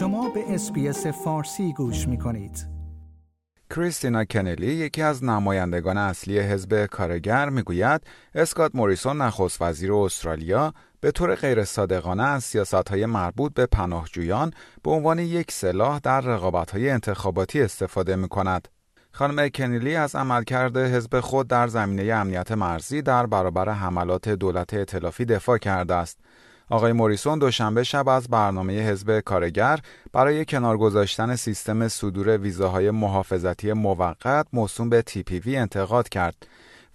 شما به اس‌بی‌اس فارسی گوش می کنید. کریستینا کنیلی یکی از نمایندگان اصلی حزب کارگر می‌گوید اسکات موریسون نخست وزیر استرالیا به طور غیر صادقانه از سیاست های مربوط به پناهجویان به عنوان یک سلاح در رقابت های انتخاباتی استفاده می کند. خانم کنیلی از عملکرد حزب خود در زمینه امنیت مرزی در برابر حملات دولت ائتلافی دفاع کرده است. آقای موریسون دوشنبه شب از برنامه حزب کارگر برای کنار گذاشتن سیستم صدور ویزاهای محافظتی موقت موسوم به وی انتقاد کرد.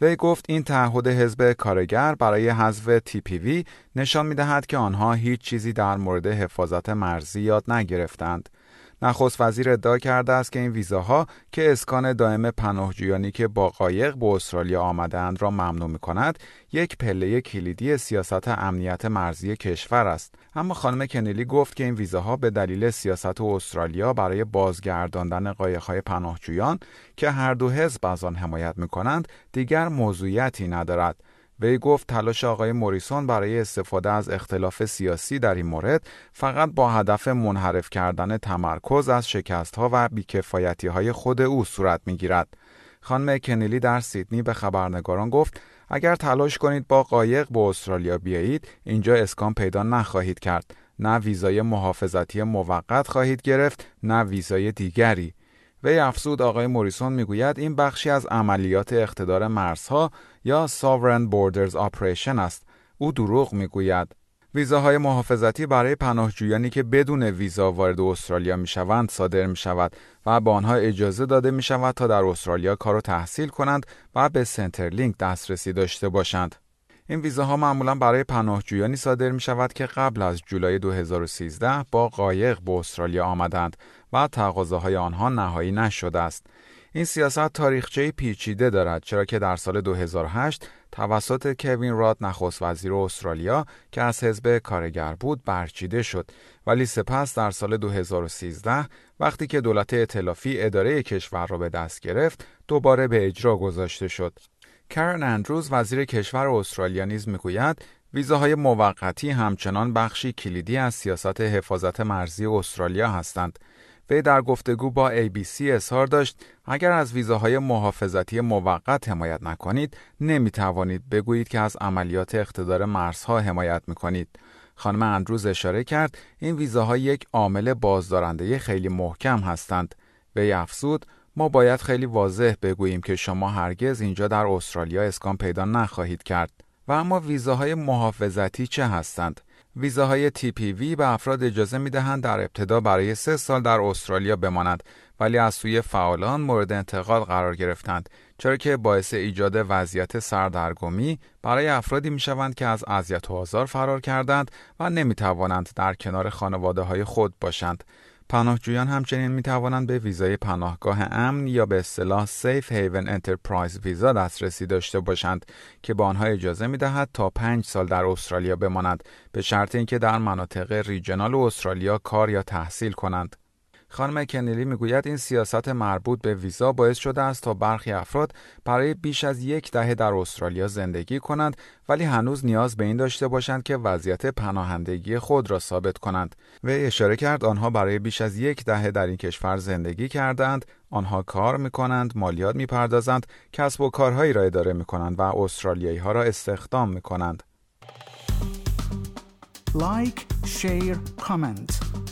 وی گفت این تعهد حزب کارگر برای حذف وی نشان می‌دهد که آنها هیچ چیزی در مورد حفاظت مرزی یاد نگرفتند. نخست وزیر ادعا کرده است که این ویزاها که اسکان دائم پناهجویانی که با قایق به استرالیا آمدند را ممنوع می کند یک پله کلیدی سیاست امنیت مرزی کشور است. اما خانم کنیلی گفت که این ویزاها به دلیل سیاست استرالیا برای بازگرداندن قایقهای پناهجویان که هر دو حزب از آن حمایت می کنند دیگر موضوعیتی ندارد. وی گفت تلاش آقای موریسون برای استفاده از اختلاف سیاسی در این مورد فقط با هدف منحرف کردن تمرکز از شکستها و بیکفایتی های خود او صورت می گیرد. خانم کنیلی در سیدنی به خبرنگاران گفت اگر تلاش کنید با قایق به استرالیا بیایید اینجا اسکان پیدا نخواهید کرد نه ویزای محافظتی موقت خواهید گرفت نه ویزای دیگری وی افزود آقای موریسون می‌گوید این بخشی از عملیات اقتدار مرزها یا Sovereign Borders Operation است. او دروغ می‌گوید. ویزاهای محافظتی برای پناهجویانی که بدون ویزا وارد استرالیا می شوند صادر می شود و به آنها اجازه داده می شود تا در استرالیا کار و تحصیل کنند و به سنترلینک دسترسی داشته باشند. این ویزاها معمولا برای پناهجویانی صادر می شود که قبل از جولای 2013 با قایق به استرالیا آمدند و تقاضاهای آنها نهایی نشده است. این سیاست تاریخچه پیچیده دارد چرا که در سال 2008 توسط کوین راد نخست وزیر استرالیا که از حزب کارگر بود برچیده شد ولی سپس در سال 2013 وقتی که دولت ائتلافی اداره کشور را به دست گرفت دوباره به اجرا گذاشته شد کرن اندروز وزیر کشور استرالیا نیز می‌گوید ویزاهای موقتی همچنان بخشی کلیدی از سیاست حفاظت مرزی استرالیا هستند وی در گفتگو با ABC اظهار داشت اگر از ویزاهای محافظتی موقت حمایت نکنید نمی توانید بگویید که از عملیات اقتدار مرزها حمایت می کنید. خانم اندروز اشاره کرد این ویزاها یک عامل بازدارنده خیلی محکم هستند. وی افزود ما باید خیلی واضح بگوییم که شما هرگز اینجا در استرالیا اسکان پیدا نخواهید کرد و اما ویزاهای محافظتی چه هستند؟ ویزاهای TPV به افراد اجازه می دهند در ابتدا برای سه سال در استرالیا بمانند ولی از سوی فعالان مورد انتقاد قرار گرفتند چرا که باعث ایجاد وضعیت سردرگمی برای افرادی می شوند که از اذیت و آزار فرار کردند و نمی توانند در کنار خانواده های خود باشند پناهجویان همچنین می توانند به ویزای پناهگاه امن یا به اصطلاح Safe Haven Enterprise Visa دسترسی داشته باشند که به آنها اجازه می دهد تا پنج سال در استرالیا بمانند به شرط اینکه در مناطق regional استرالیا کار یا تحصیل کنند. خانم کنیلی می‌گوید این سیاست مربوط به ویزا باعث شده است تا برخی افراد برای بیش از یک دهه در استرالیا زندگی کنند ولی هنوز نیاز به این داشته باشند که وضعیت پناهندگی خود را ثابت کنند. و اشاره کرد آنها برای بیش از یک دهه در این کشور زندگی کردند آنها کار می کنند مالیات می پردازند کسب و کارهایی را اداره می کنند و استرالیایی ها را استخدام می کنند like share comment